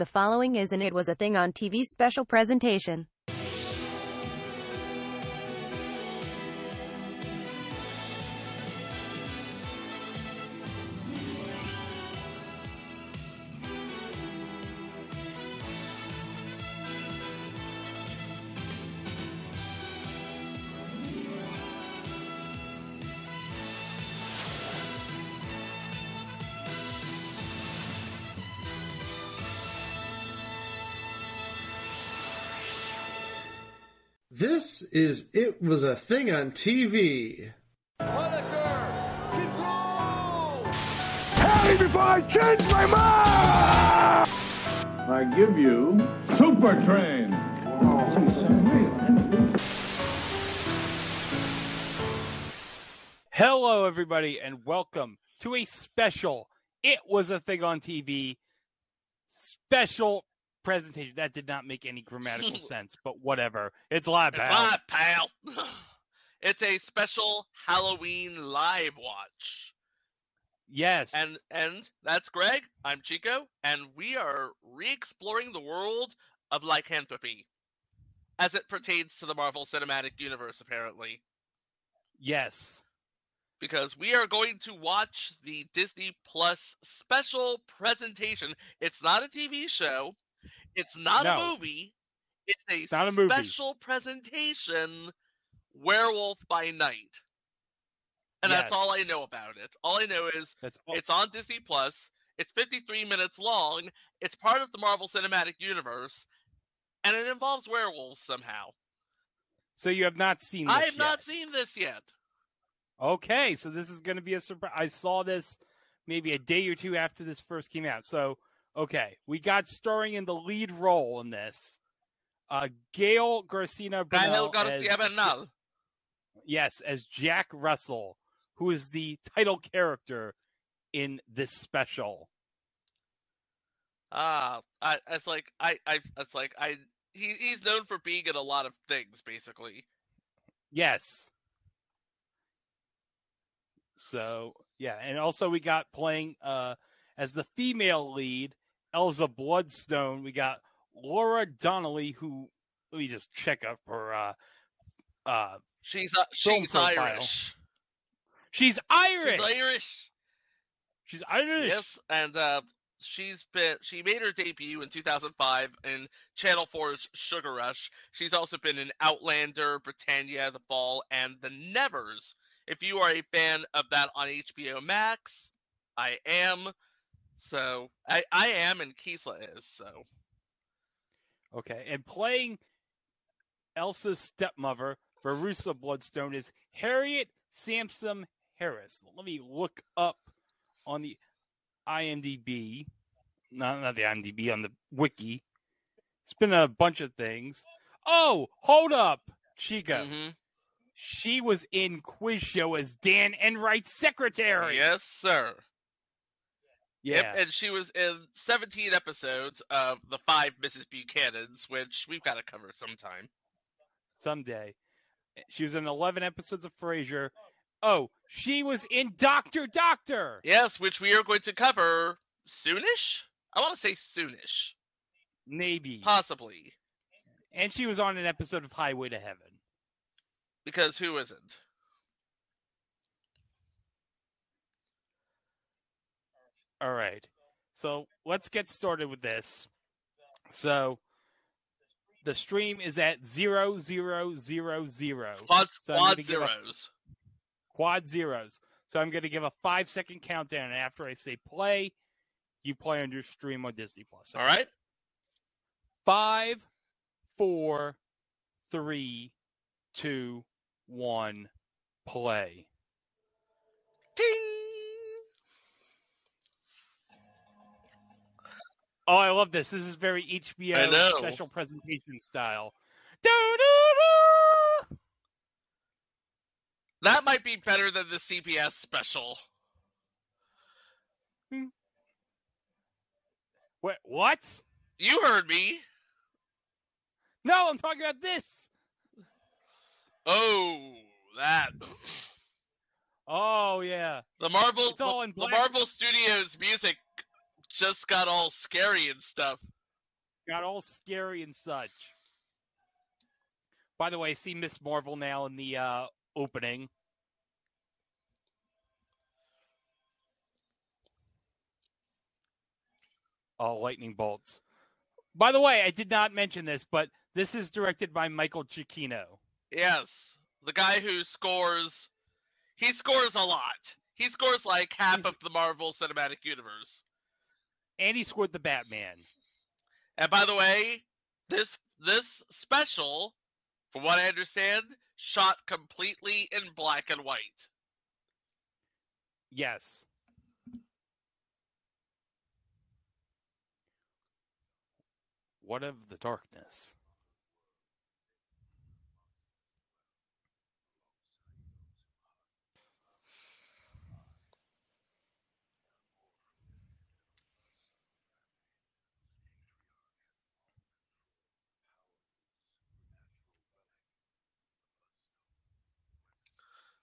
The following is an It Was a Thing on TV special presentation. Is It Was a Thing on TV. Punisher! Control! Tell me before I change my mind! I give you Super Train. Hello, everybody, and welcome to a special It Was a Thing on TV special presentation. That did not make any grammatical sense, but whatever. It's live, pal. It's live, pal. it's a special Halloween live watch. Yes. And and that's Greg. I'm Chico, and we are re-exploring the world of lycanthropy as it pertains to the Marvel Cinematic Universe, apparently. yes. Because we are going to watch the Disney Plus special presentation. It's not a TV show. It's not No. a movie. It's a, It's not a movie. special presentation, Werewolf by Night. And that's all I know about it. All I know is That's all. it's on Disney Plus. It's 53 minutes long. It's part of the Marvel Cinematic Universe, and it involves werewolves somehow. so you have not seen this I have yet. not seen this yet. Okay, so this is going to be a surprise. I saw this maybe a day or two after this first came out. So, okay, we got starring in the lead role in this. Uh, Gael Garcia Bernal as- Garcia Bernal. Yes, as Jack Russell, who is the title character in this special. Ah, I, it's like I, I, it's like I. He, he's known for being in a lot of things, basically. Yes. So yeah, and also we got playing uh as the female lead, Elsa Bloodstone. We got Laura Donnelly, who let me just check up her. Uh, uh, She's uh, she's. Irish. she's Irish. She's Irish. She's Irish. Yes, and uh, she's been she made her debut in 2005 in Channel 4's Sugar Rush. She's also been in Outlander, Britannia, The Fall, and The Nevers. If you are a fan of that on HBO Max, I am. So I I am, and Keisla is. So Okay, and playing Elsa's stepmother, Verussa Bloodstone, is Harriet Sansom Harris. Let me look up on the IMDb, not, not the IMDb, on the wiki. It's been a bunch of things. Oh, hold up, Chica. mhm. She was in Quiz Show as Dan Enright's secretary. yes, sir. Yeah. Yep, and she was in 17 episodes of the five Mrs. Buchanan's, which we've got to cover sometime. someday. She was in 11 episodes of Frasier. Oh, she was in Doctor Doctor. Yes, which we are going to cover soonish. I want to say soonish, Maybe. possibly, And she was on an episode of Highway to Heaven. because who isn't? All right. So let's get started with this. So the stream is at zero zero zero zero Quad, So quad gonna a- zeros. quad zeros. So I'm going to give a five second countdown, and after I say play, you play on your stream on Disney Plus. All right. Five, four, three, two, one, play. Ding. Oh, I love this. This is very HBO special presentation style. Doo-doo-doo! That might be better than the CBS special. Hmm. Wait, what? You heard me. No, I'm talking about this. Oh, that. Oh yeah. The Marvel, It's all in the. Marvel Studios music just got all scary and stuff. got all scary and such. By the way, I see Miss Marvel now in the uh, opening. Oh, lightning bolts. By the way, I did not mention this, but this is directed by Michael Giacchino. Yes, the guy who scores, he scores a lot. He scores like half He's- of the Marvel Cinematic Universe. And he scored the Batman. And by the way, this this special, from what I understand, shot completely in black and white. Yes. What of the darkness?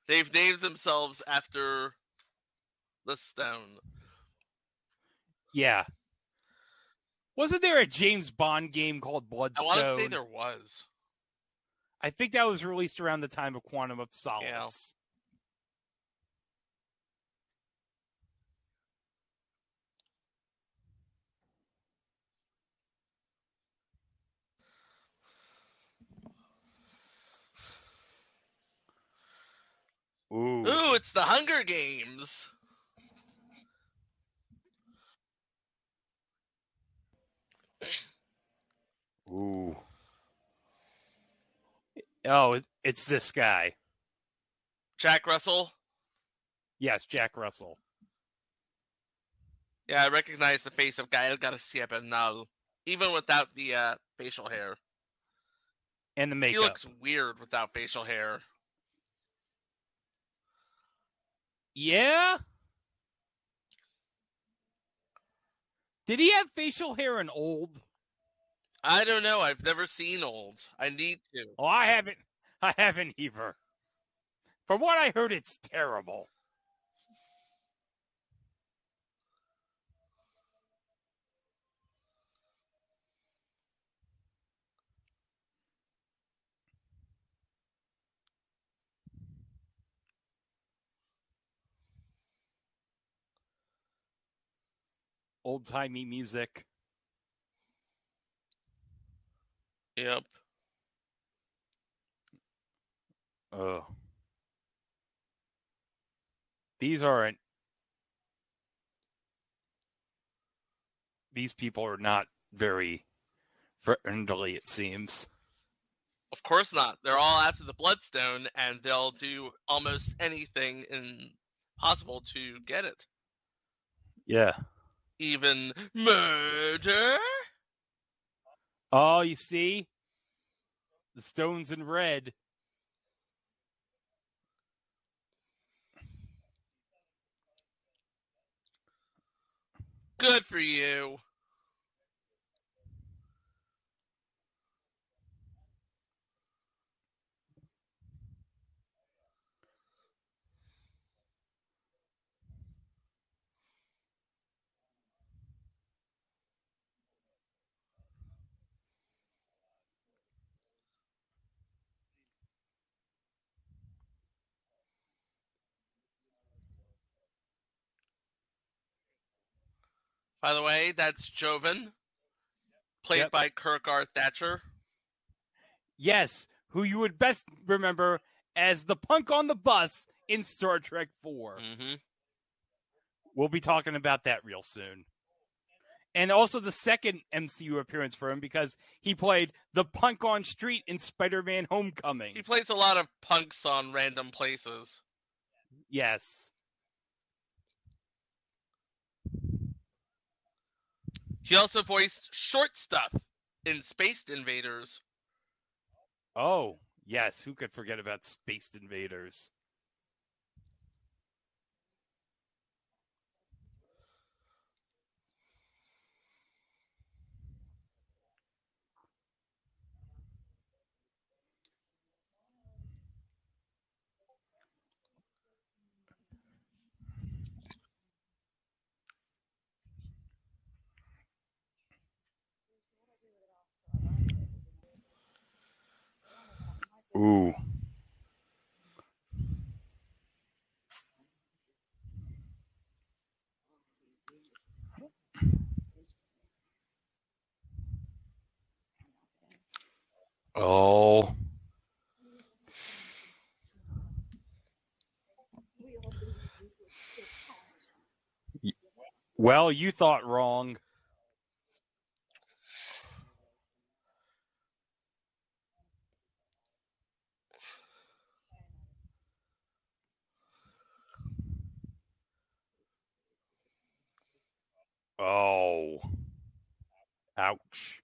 They've named themselves after the stone. Yeah. Wasn't there a James Bond game called Bloodstone? I want to say there was. I think that was released around the time of Quantum of Solace. Ooh. Ooh, it's the Hunger Games. Ooh. Oh, it's this guy. Jack Russell. Yes, Jack Russell. Yeah, I recognize the face of Gael Garcia Bernal, even without the uh, facial hair. And the makeup. He looks weird without facial hair. Yeah? Did he have facial hair in old? I don't know. I've never seen old. I need to. Oh, I haven't. I haven't either. From what I heard, it's terrible. Old timey music. Yep. Oh. These aren't. These people are not very friendly, it seems. Of course not. They're all after the Bloodstone, and they'll do almost anything in possible to get it. Yeah. Even murder. Oh, you see? The stones in red. Good for you. By the way, that's Jovan, played Yep. by Kirk R. Thatcher. Yes, who you would best remember as the punk on the bus in Star Trek 4. hmm We'll be talking about that real soon. And also the second MCU appearance for him because he played the punk on street in Spider Man Homecoming. He plays a lot of punks on random places. Yes. He also voiced short stuff in Spaced Invaders. Oh, yes. Who could forget about Spaced Invaders? Ooh. Oh. Well, you thought wrong. Oh. Ouch.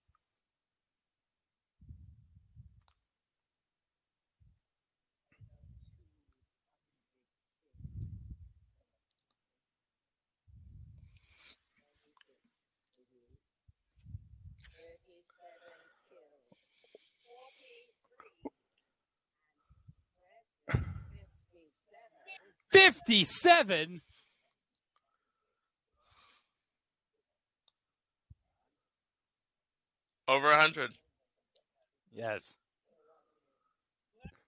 Fifty-seven. Over a hundred. Yes.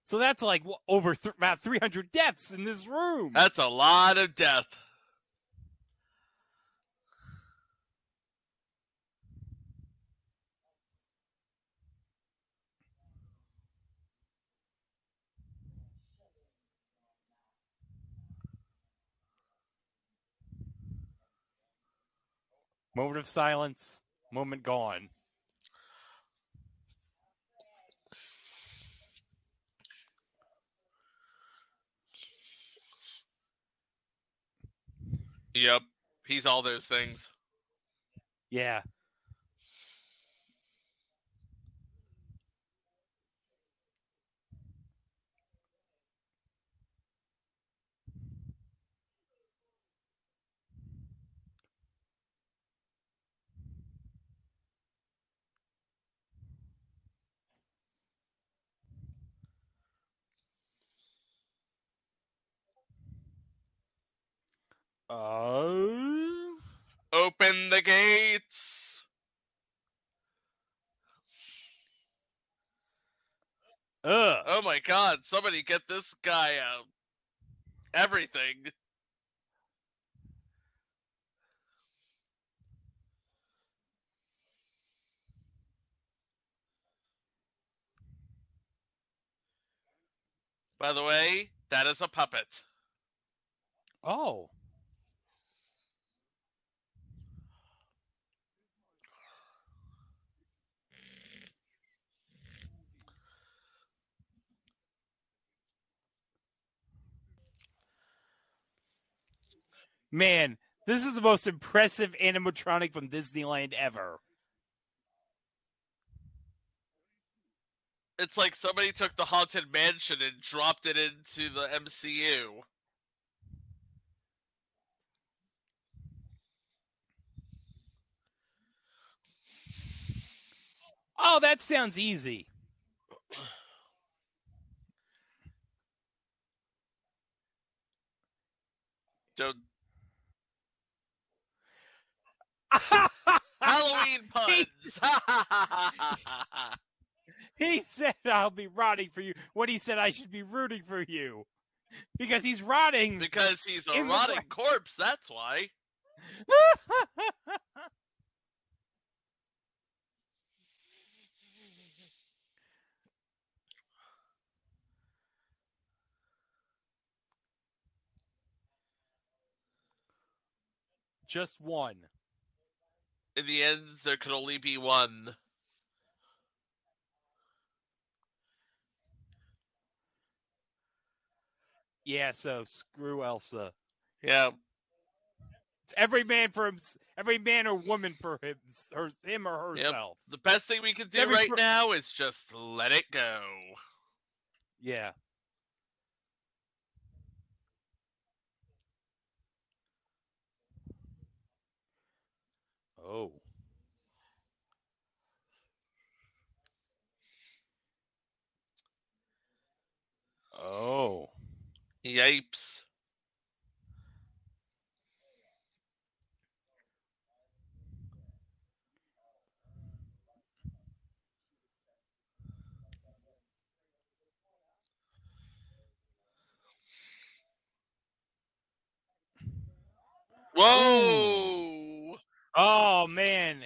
So that's like over th- about three hundred deaths in this room. That's a lot of death. Moment of silence. Moment gone. Yep. He's all those things. Yeah. Uh, Open the gates. ugh. Oh my god, somebody get this guy out. everything. By the way, that is a puppet. Oh. Man, this is the most impressive animatronic from Disneyland ever. It's like somebody took the Haunted Mansion and dropped it into the MCU. Oh, that sounds easy. Don't Halloween puns. he said I'll be rotting for you when he said I should be rooting for you. Because he's rotting. because he's a In the rotting corpse, that's why. Just one. In the end, there could only be one. Yeah, so screw Elsa. Yeah. It's every man for him, every man or woman for him, her, him or herself. Yep. The best thing we can do Every right per- now is just let it go. Yeah. Oh. Oh. Yipes. Whoa! Oh man.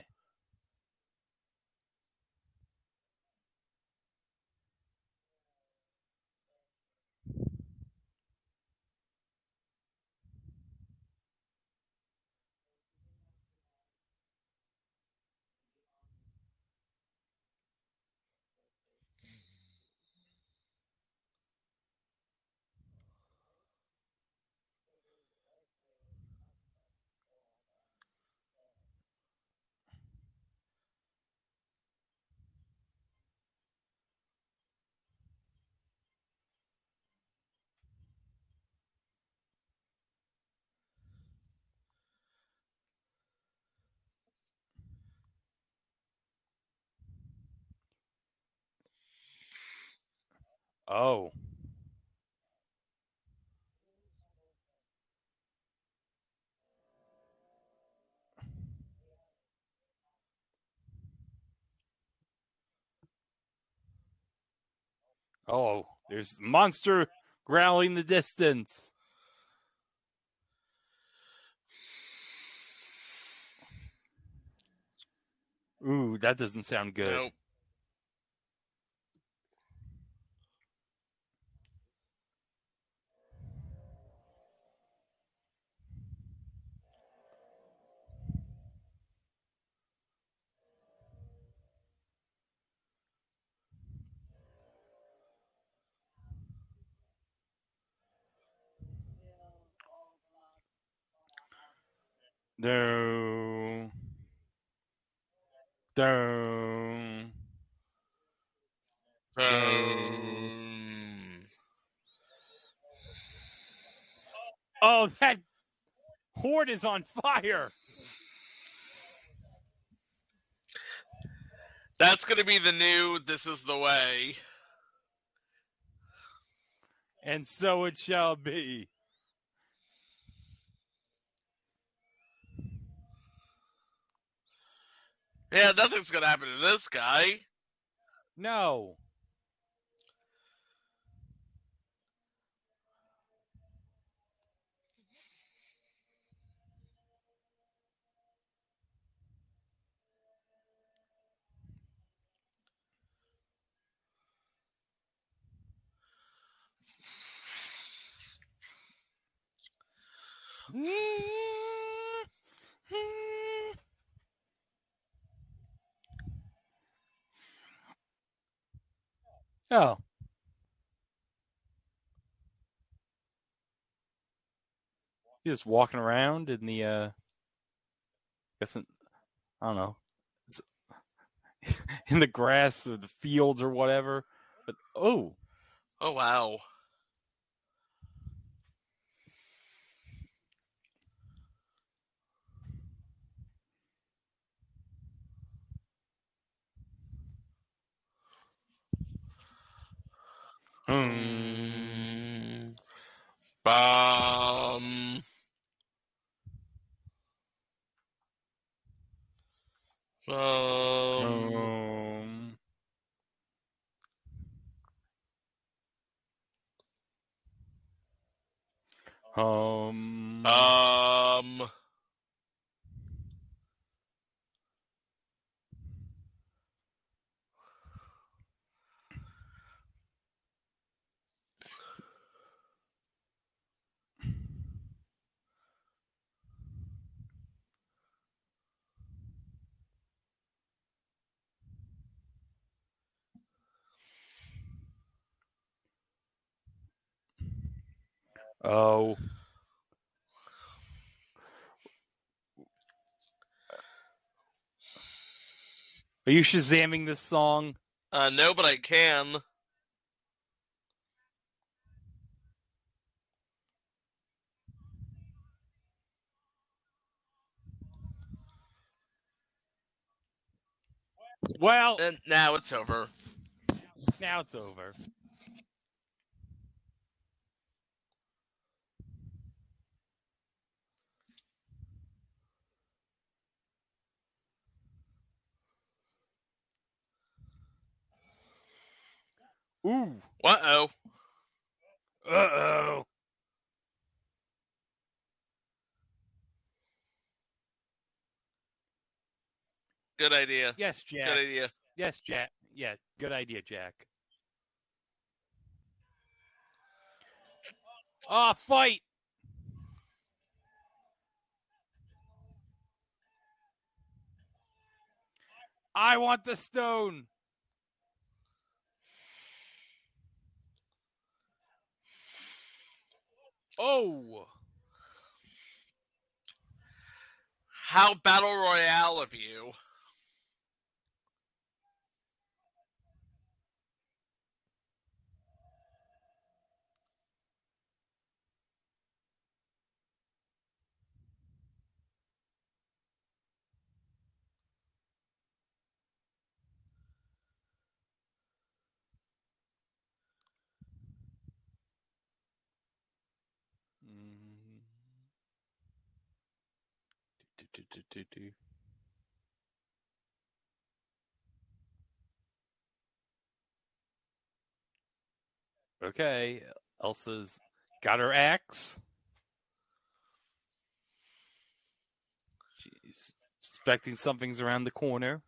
Oh. Oh, there's monster growling the distance. Ooh, that doesn't sound good. Nope. No. Down. Um, Oh, that horde is on fire. that's gonna be the new. This is the way. And so it shall be. Yeah, nothing's gonna happen to this guy. No. Oh. He's just walking around in the uh I guess in, I don't know. It's in the grass or the fields or whatever. But oh, Oh wow. Hmm. Mm. Um. Um. Um, um, Um. Oh. Are you shazamming this song? Uh, no, but I can. Well, And now it's over. now it's over. Ooh. Uh oh. Uh oh. Good idea. Yes, Jack. Good idea. Yes, Jack. Yeah, good idea, Jack. Ah, oh, fight. I want the stone. Oh, How battle royale of you? Mm. Do, do, do, do, do. Okay, Elsa's got her axe. She's expecting something's around the corner.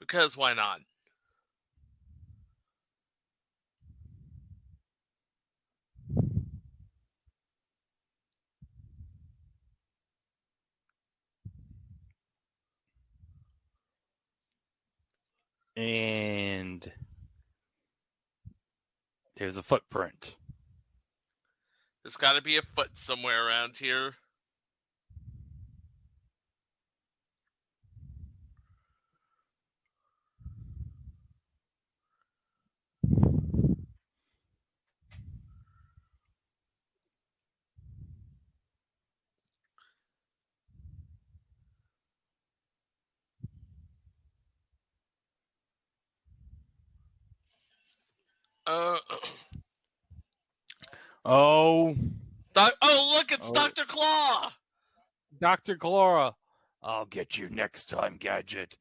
Because why not? And there's a footprint. There's got to be a foot somewhere around here. Uh, Oh, doc- oh, look, it's Oh. Dr. Claw! Dr. Chlora. I'll get you next time, Gadget.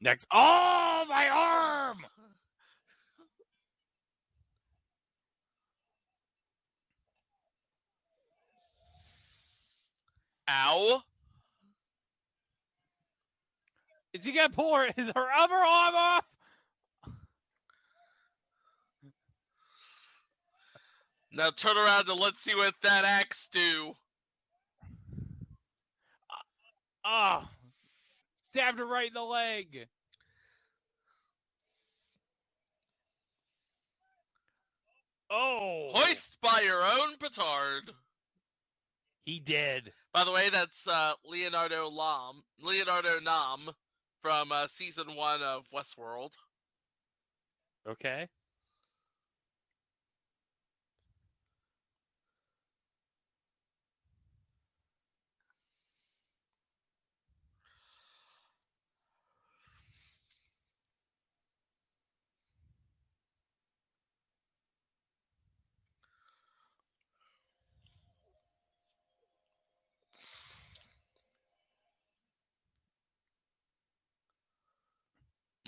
Next. Oh, my arm! Ow! Is she gonna pull her, is her other arm off? Now turn around and let's see what that axe do. Ah, stabbed her right in the leg. Oh, Hoist by your own petard. he did. By the way, that's uh, Leonardo Lam, Leonardo Nam from uh, season one of Westworld. Okay.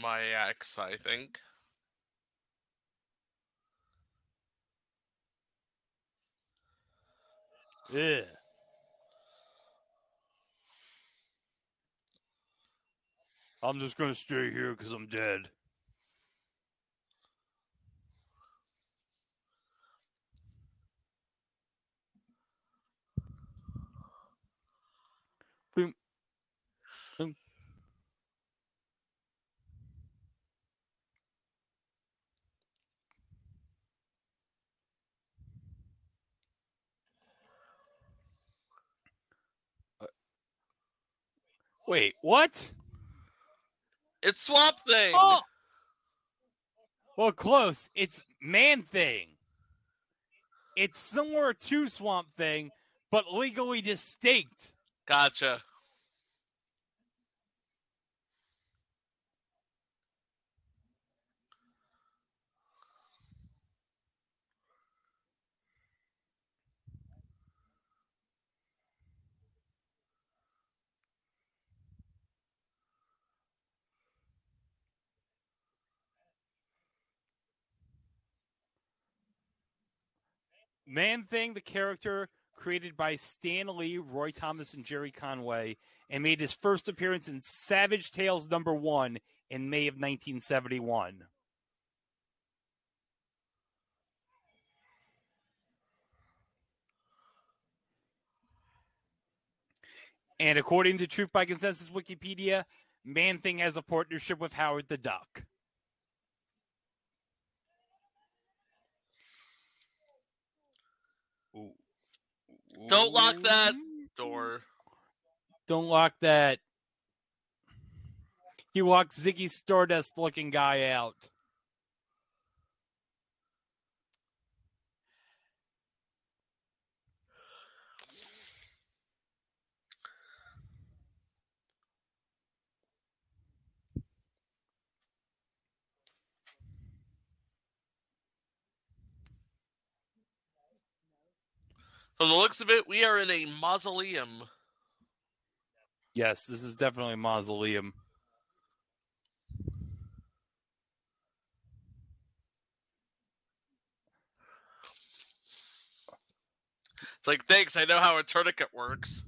My ex, I think. Yeah. I'm just gonna stay here because I'm dead. Wait, what? It's Swamp Thing. Oh! Well, close. It's Man Thing. It's similar to Swamp Thing, but legally distinct. Gotcha. Man Thing, the character, created by Stan Lee, Roy Thomas, and Gerry Conway, and made his first appearance in Savage Tales number one in May of 1971. And according to Truth by Consensus Wikipedia, Man Thing has a partnership with Howard the Duck. Don't lock that door. Don't lock that. He locked Ziggy Stardust looking guy out. From the looks of it, we are in a mausoleum. Yes, this is definitely a mausoleum. It's like, thanks, I know how a tourniquet works.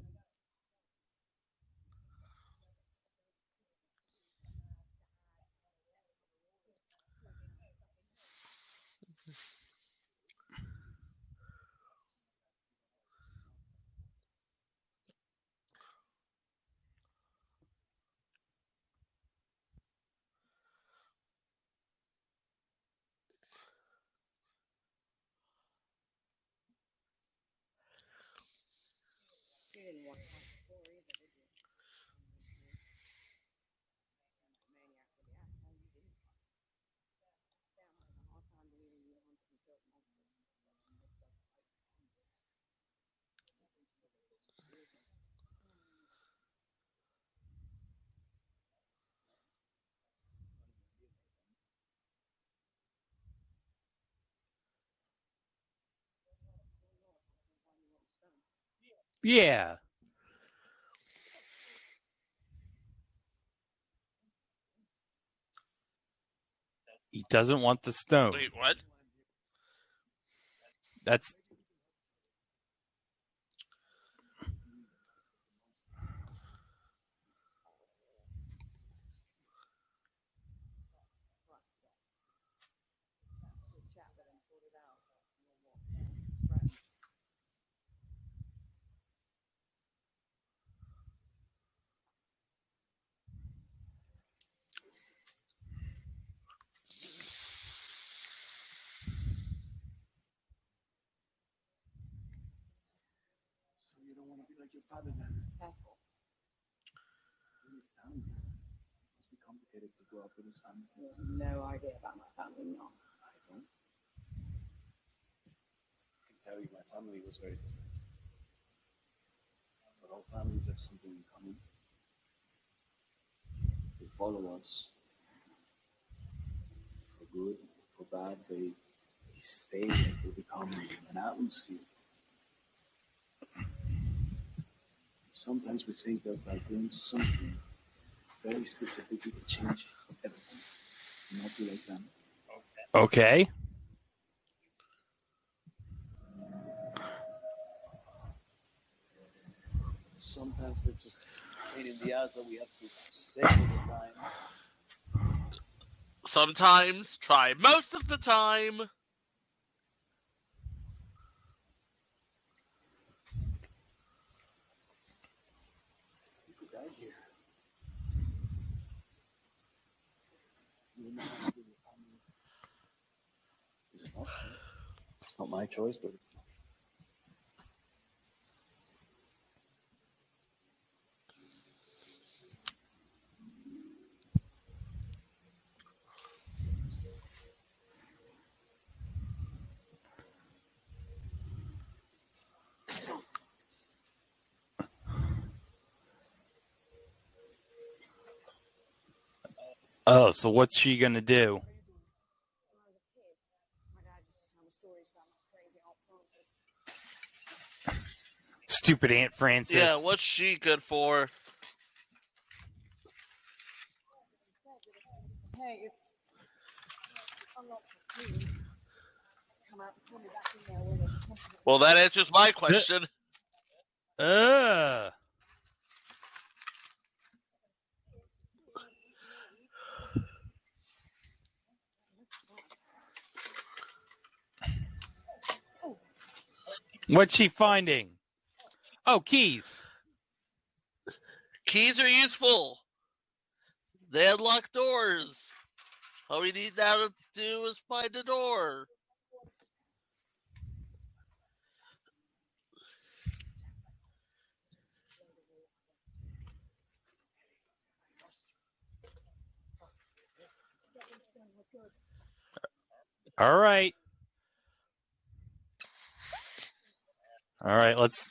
in one. Yeah. He doesn't want the stone. Wait, what? That's don't want to be like your father then? Must be complicated to grow up with his family. no idea about my family, no. I don't. I can tell you my family was very different. But all families have something in common. They follow us. For good, for bad, they, they stay, they become an atmosphere. Sometimes we think that by doing something very specific, we can change everything. Not like them. okay. Sometimes they're just pain in the ass that we have to say all the time. Sometimes, try most of the time. People die here. You know how to do your family. It's not my choice, but. Oh, so what's she gonna do? When I was a kid, my dad used to tell me stories about my crazy Aunt Frances. Stupid Aunt Frances. Yeah, what's she good for? Hey, if unlock the key, come out and pull me back in there Well, that answers my question. Ugh. What's she finding? Oh, keys. Keys are useful. They unlock doors. All we need now to do is find a door. All right. All right, let's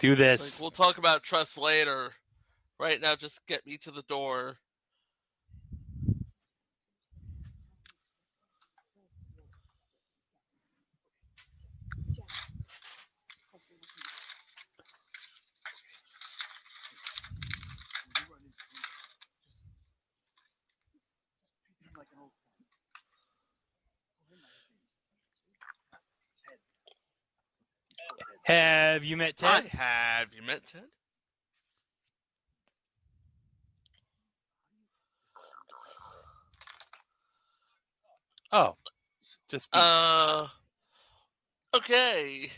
do Like, this. we'll talk about trust later. Right now, just get me to the door. Have you met I Ted? have. You met Ted? Oh, just. Uh. Okay.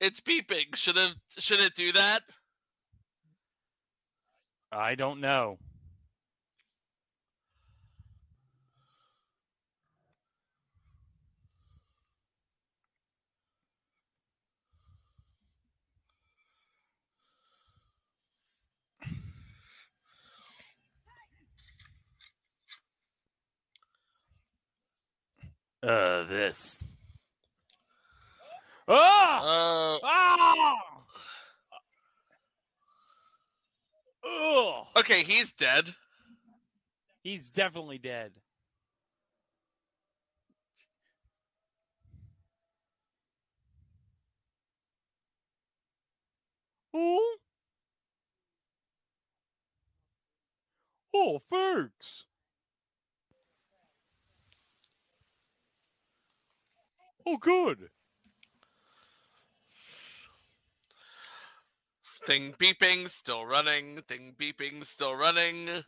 It's beeping. Should it should it do that? I don't know. Uh, this. Oh! Uh. Ah! Ugh. Okay, he's dead. He's definitely dead. Oh? Oh, thanks. Oh, good. Thing beeping, still running. Thing beeping, still running.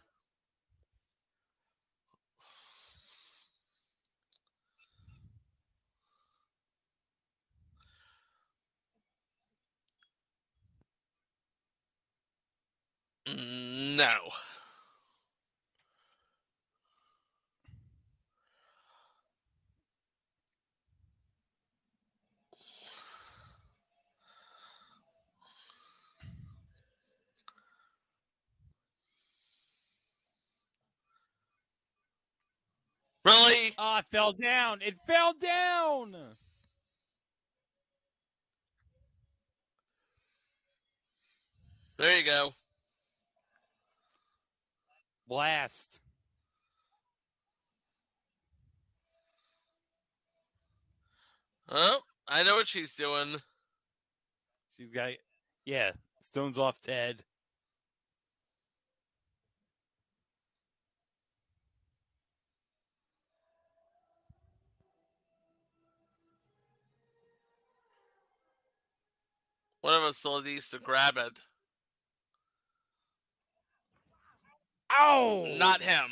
Mm, No. Really? Ah, it fell down. It fell down. There you go. Blast. Oh, I know what she's doing. She's got, yeah, stones off Ted. One of us still needs to grab it. Ow! Not him.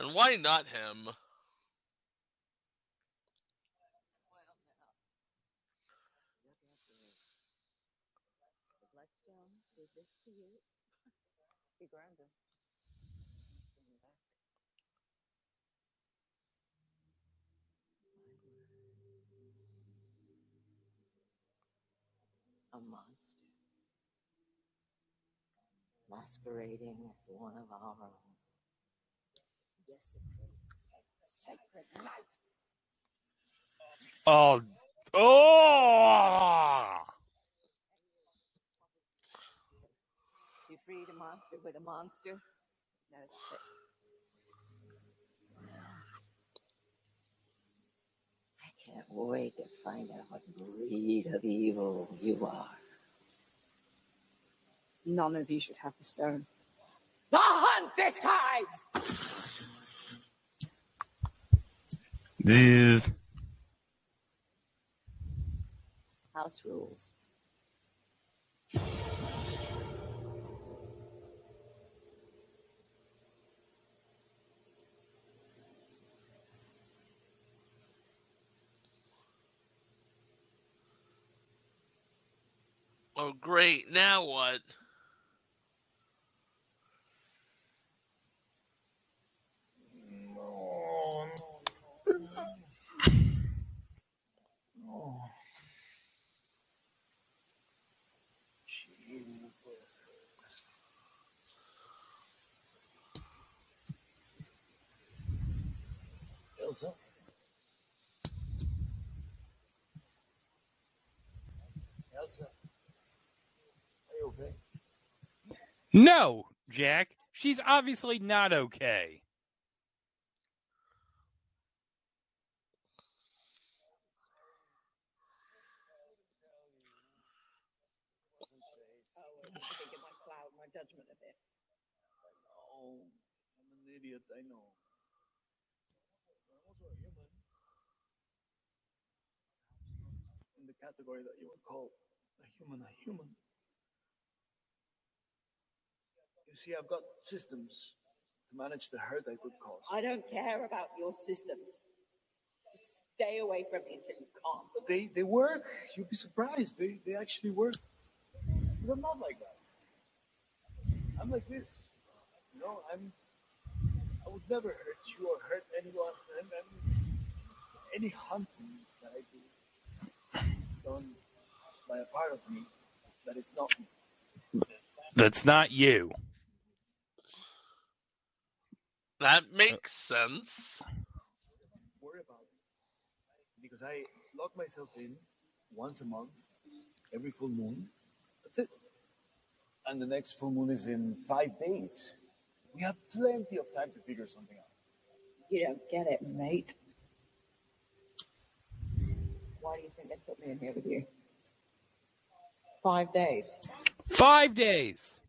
And why not him? The bloodstone did this to you. Be grounded. a monster, masquerading as one of our own. Sacred night. Oh, oh! Freed a monster with a monster. That's it. I can't wait to find out what breed of evil you are. None of you should have the stone. The hunt decides! Ugh. House rules. Oh, great. Now what? No. Sí, no puede ser. Elsa? Elsa? Are you okay? No, Jack. She's obviously not okay. Oh, I it might cloud my judgment a bit. No, I'm an idiot, I know. I'm also a human. In the category that you would call a human a human. You see, I've got systems to manage the hurt I could cause. I don't care about your systems. Just stay away from me until you can't. But they, they work. You'd be surprised. They, they actually work. But I'm not like that. I'm like this. You know, I'm. I would never hurt you or hurt anyone. And, and any hunting that I do is done by a part of me that is not me. That's not you. That uh, makes sense. Worry about it. Because I lock myself in once a month, every full moon. That's it. And the next full moon is in five days. We have plenty of time to figure something out. You don't get it, mate. Why do you think they put me in here with you? Five days. Five days.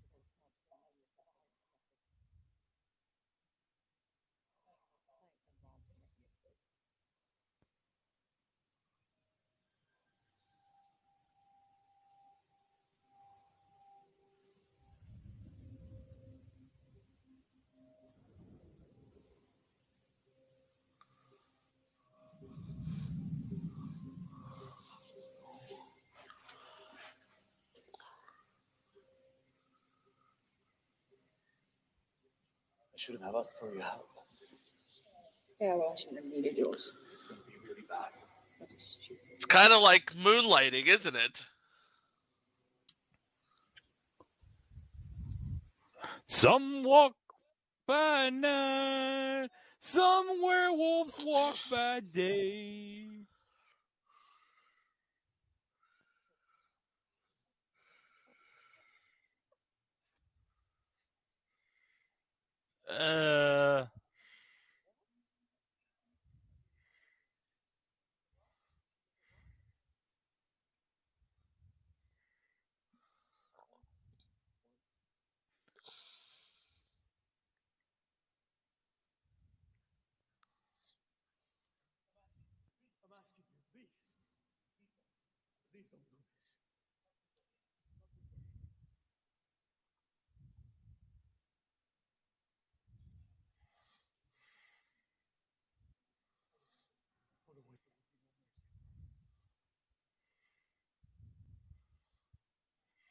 Shouldn't have asked for your help. Yeah, well, I shouldn't have needed yours. This going to be really bad. That is stupid. It's kind of like moonlighting, isn't it? Some walk by night, some werewolves walk by day. Uh, I'm asking you, please. Please don't do this. For the way that we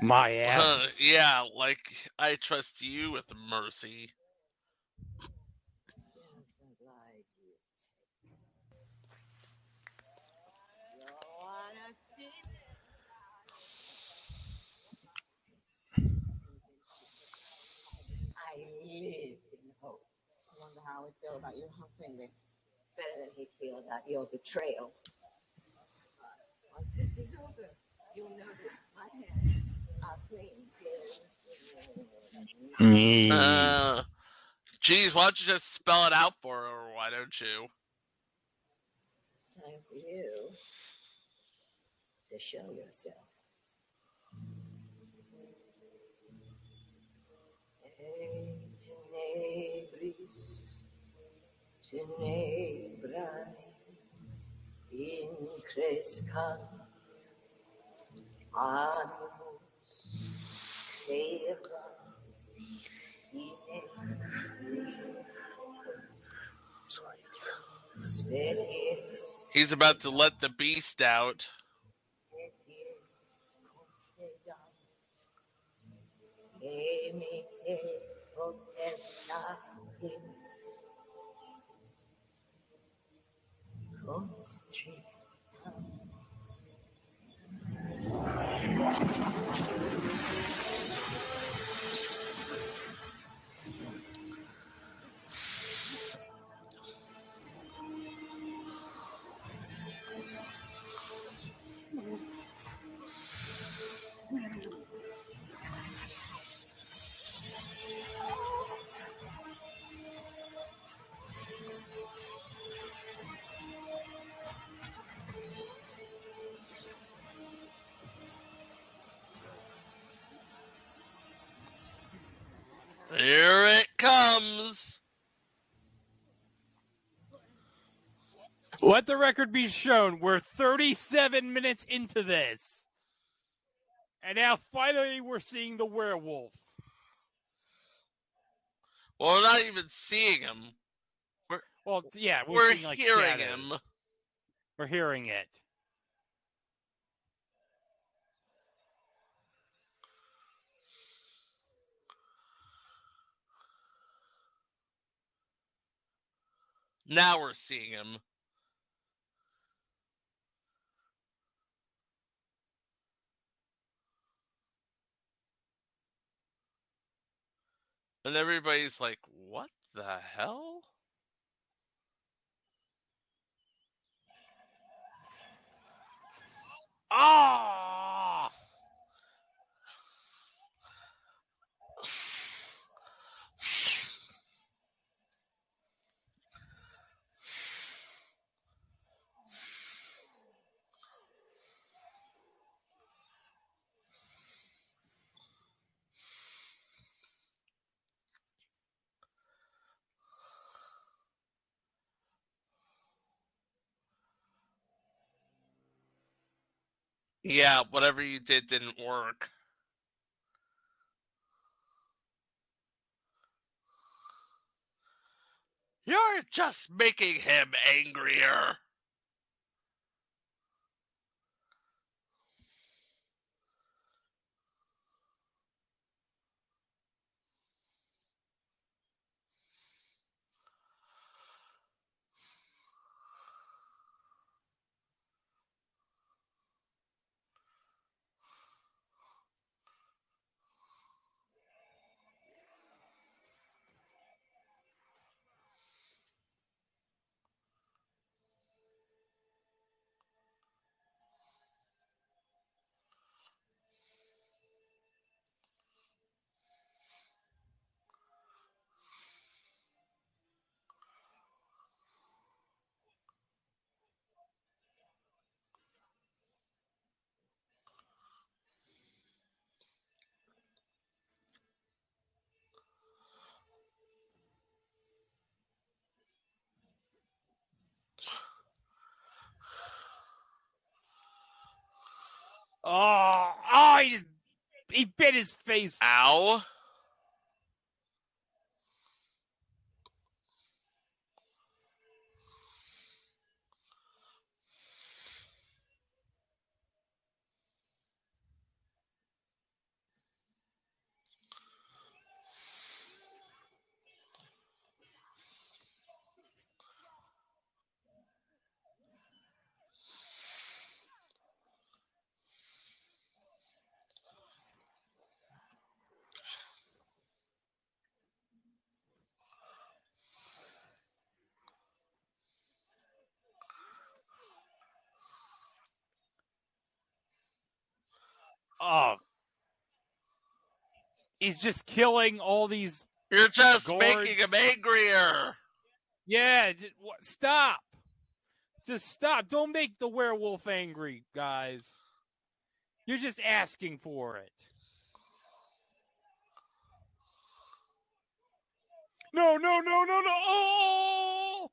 My uh, ass. Uh, yeah, like I trust you with mercy. how I feel about your humping me better than he feel about your betrayal. Uh, once this is over, you'll notice my hands are clean. Uh, geez, why don't you just spell it out for her? Why don't you? It's time for you to show yourself. tenebris tenebrae increscant He's about to let the beast out. species Let the record be shown. We're 37 minutes into this. And now finally we're seeing the werewolf. Well, we're not even seeing him. We're, Well, yeah, we're, We're seeing, like, hearing shadows. him. We're hearing it. Now we're seeing him. And everybody's like, what the hell? Ah! Yeah, whatever you did didn't work. You're just making him angrier. Oh, oh, he just he bit his face. Ow. Oh, he's just killing all these. You're just making him angrier. Yeah, what, stop. Just stop. Don't make the werewolf angry, guys. You're just asking for it. No, no, no, no, no. Oh!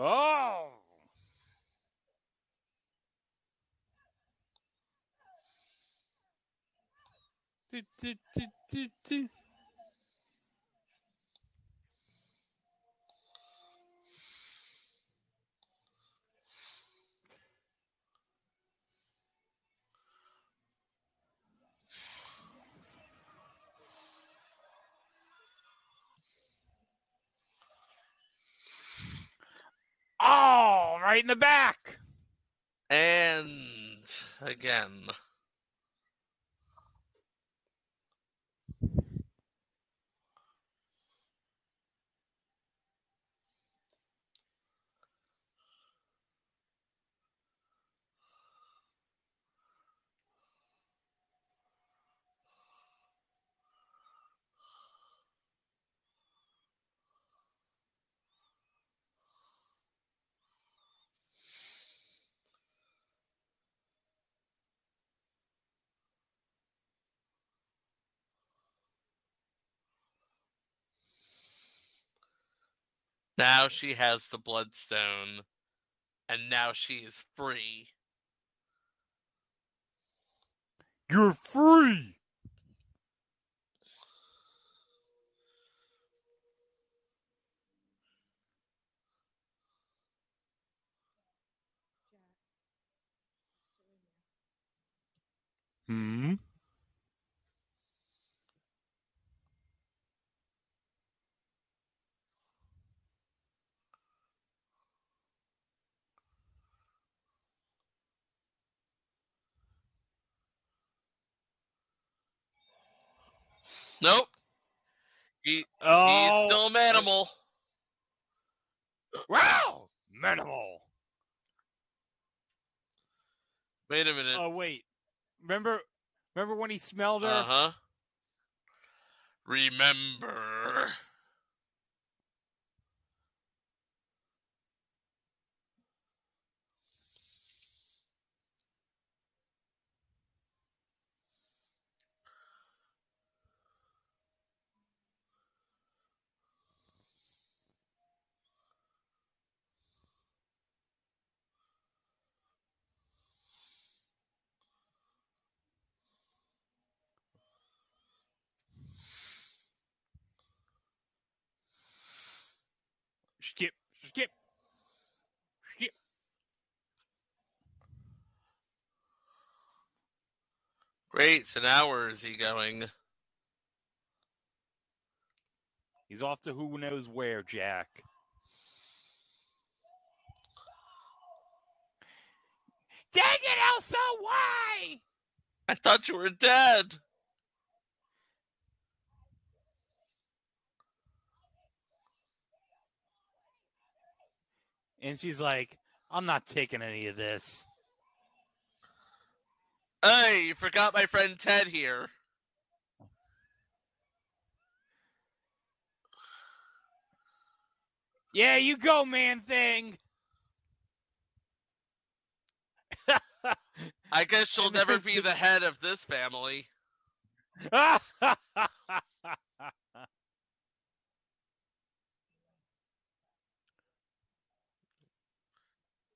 Oh! Do, do, do, do, do. Oh, right in the back. And again. Now she has the bloodstone, and now she is free. You're free. Hmm. Nope. He Oh, he's still a manimal. wow, minimal. Wait a minute. Oh wait, remember, remember when he smelled her? Uh huh. Remember. Skip, skip, skip. Great. So now where is he going? He's off to who knows where, Jack. Dang it, Elsa! Why? I thought you were dead. And she's like, I'm not taking any of this. Hey, you forgot my friend Ted here. Yeah, you go, man thing. I guess she'll never be the- head of this family.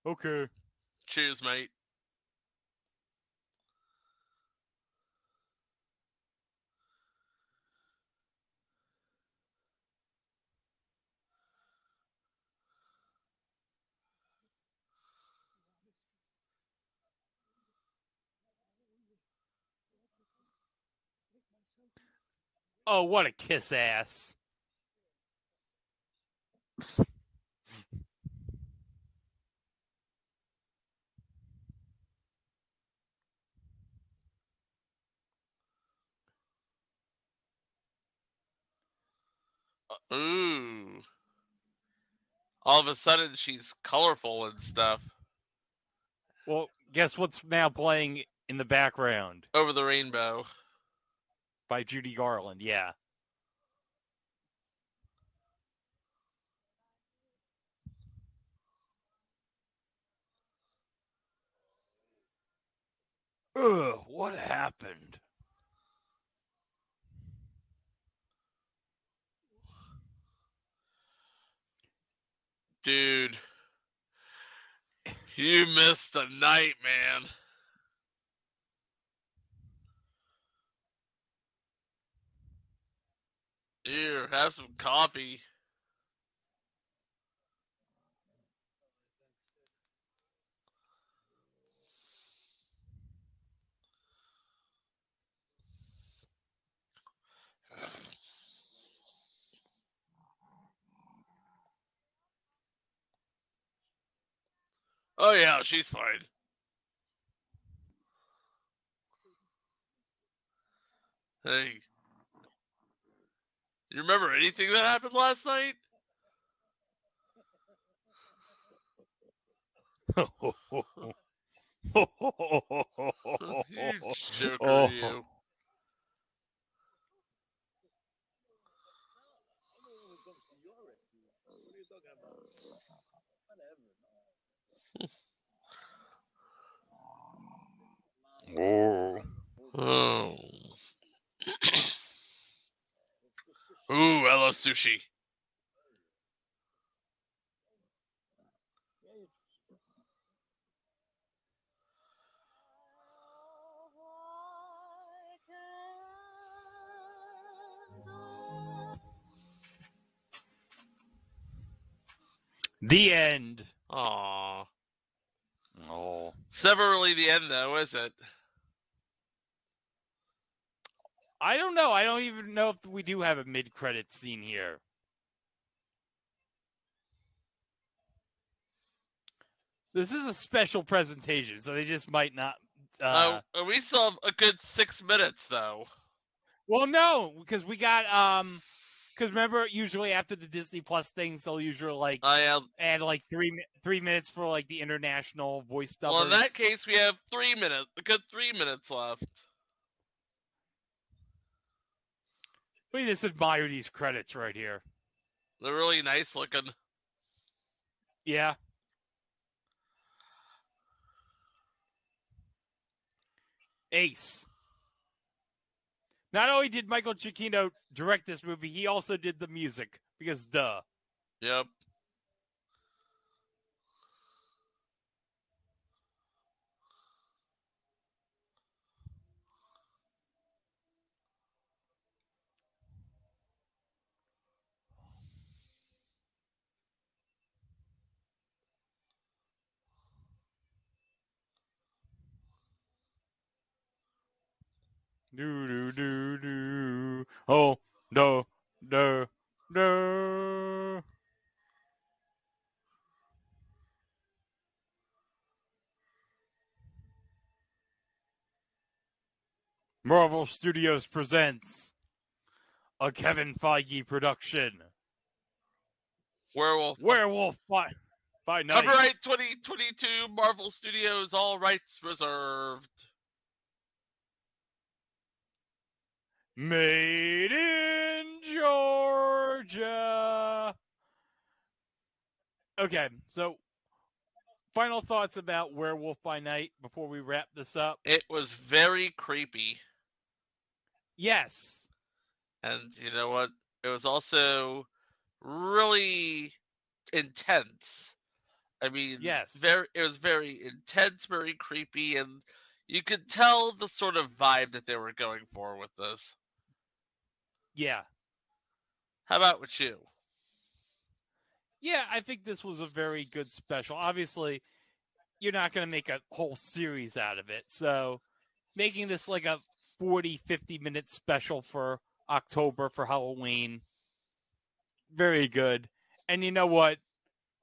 okay. Cheers, mate. Oh, what a kiss ass. Ooh. All of a sudden, she's colorful and stuff. Well, guess what's now playing in the background Over the rainbow. by Judy Garland? Yeah. Ugh, what happened? Dude. You missed the night, man. Here, have some coffee. Oh yeah, she's fine. Hey. You remember anything that happened last night? You joker, you. Oh. Oh. Ooh, I love sushi. The end. Aww. Oh. It's never really the end, though, is it? I don't know. I don't even know if we do have a mid credit scene here. This is a special presentation, so they just might not. Uh, Uh, we still have a good six minutes, though. Well, no, because we got um, because remember, usually after the Disney Plus things, they'll usually like I am. add like three three minutes for like the international voice dubbers. Well, in that case, we have three minutes. A good three minutes left. we just admire these credits right here. They're really nice looking. Yeah. Ace. Not only did Michael Giacchino direct this movie, he also did the music because duh. Yep. Do do do do. Oh no no no. Marvel Studios presents a Kevin Feige production. Werewolf. Werewolf by by night. Copyright 2022. Marvel Studios. All rights reserved. Made in Georgia. Okay, so final thoughts about Werewolf by Night before we wrap this up. It was very creepy, Yes. and you know what? It was also really intense. I mean, Yes. very. It was very intense, very creepy, and you could tell the sort of vibe that they were going for with this. Yeah. How about with you? Yeah, I think this was a very good special. Obviously, you're not going to make a whole series out of it. So, making this like a 40, 50 minute special for October for Halloween, very good. And you know what?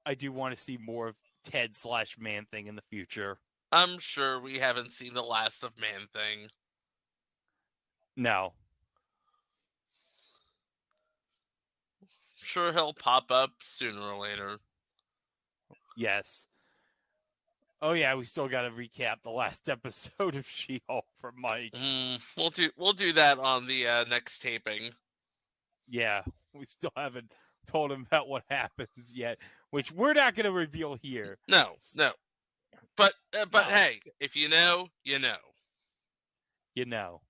I do want to see more of Ted slash Man Thing in the future. I'm sure we haven't seen the last of Man Thing. No. Sure, he'll pop up sooner or later. Yes. Oh yeah, we still got to recap the last episode of She-Hulk for Mike. Mm, we'll do we'll do that on the uh, next taping. Yeah, we still haven't told him about what happens yet, which we're not going to reveal here. No, no. But uh, but No. hey, if you know, you know. You know.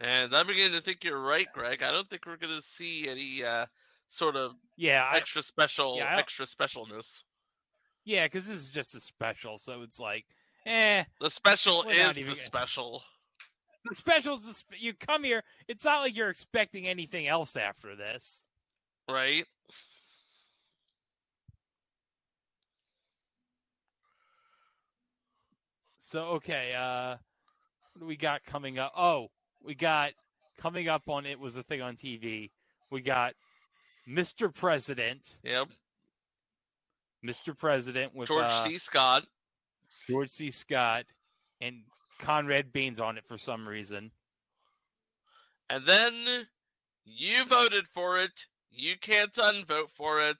And I'm beginning to think you're right, Greg. I don't think we're going to see any uh, sort of Yeah, I, extra special yeah, extra specialness. yeah, because this is just a special, so it's like, eh. The special is the gonna- special. The special's the sp- you come here. It's not like you're expecting anything else after this. Right? So okay, uh what do we got coming up? Oh, we got coming up on it was a thing on TV. We got Mr. President, Yep. Mr. President with George uh, C. Scott. George C. Scott and Conrad Bain's on it for some reason. And then you voted for it. You can't unvote for it.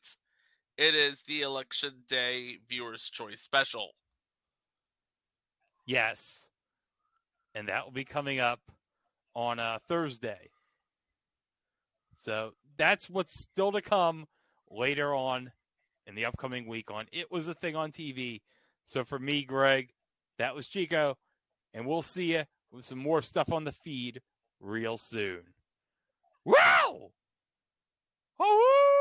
It is the election day viewers choice special. Yes. And that will be coming up on uh, Thursday. So that's what's still to come later on in the upcoming week on It Was a Thing on TV. So for me, Greg, that was Chico, and we'll see you with some more stuff on the feed real soon. Wow! Oh,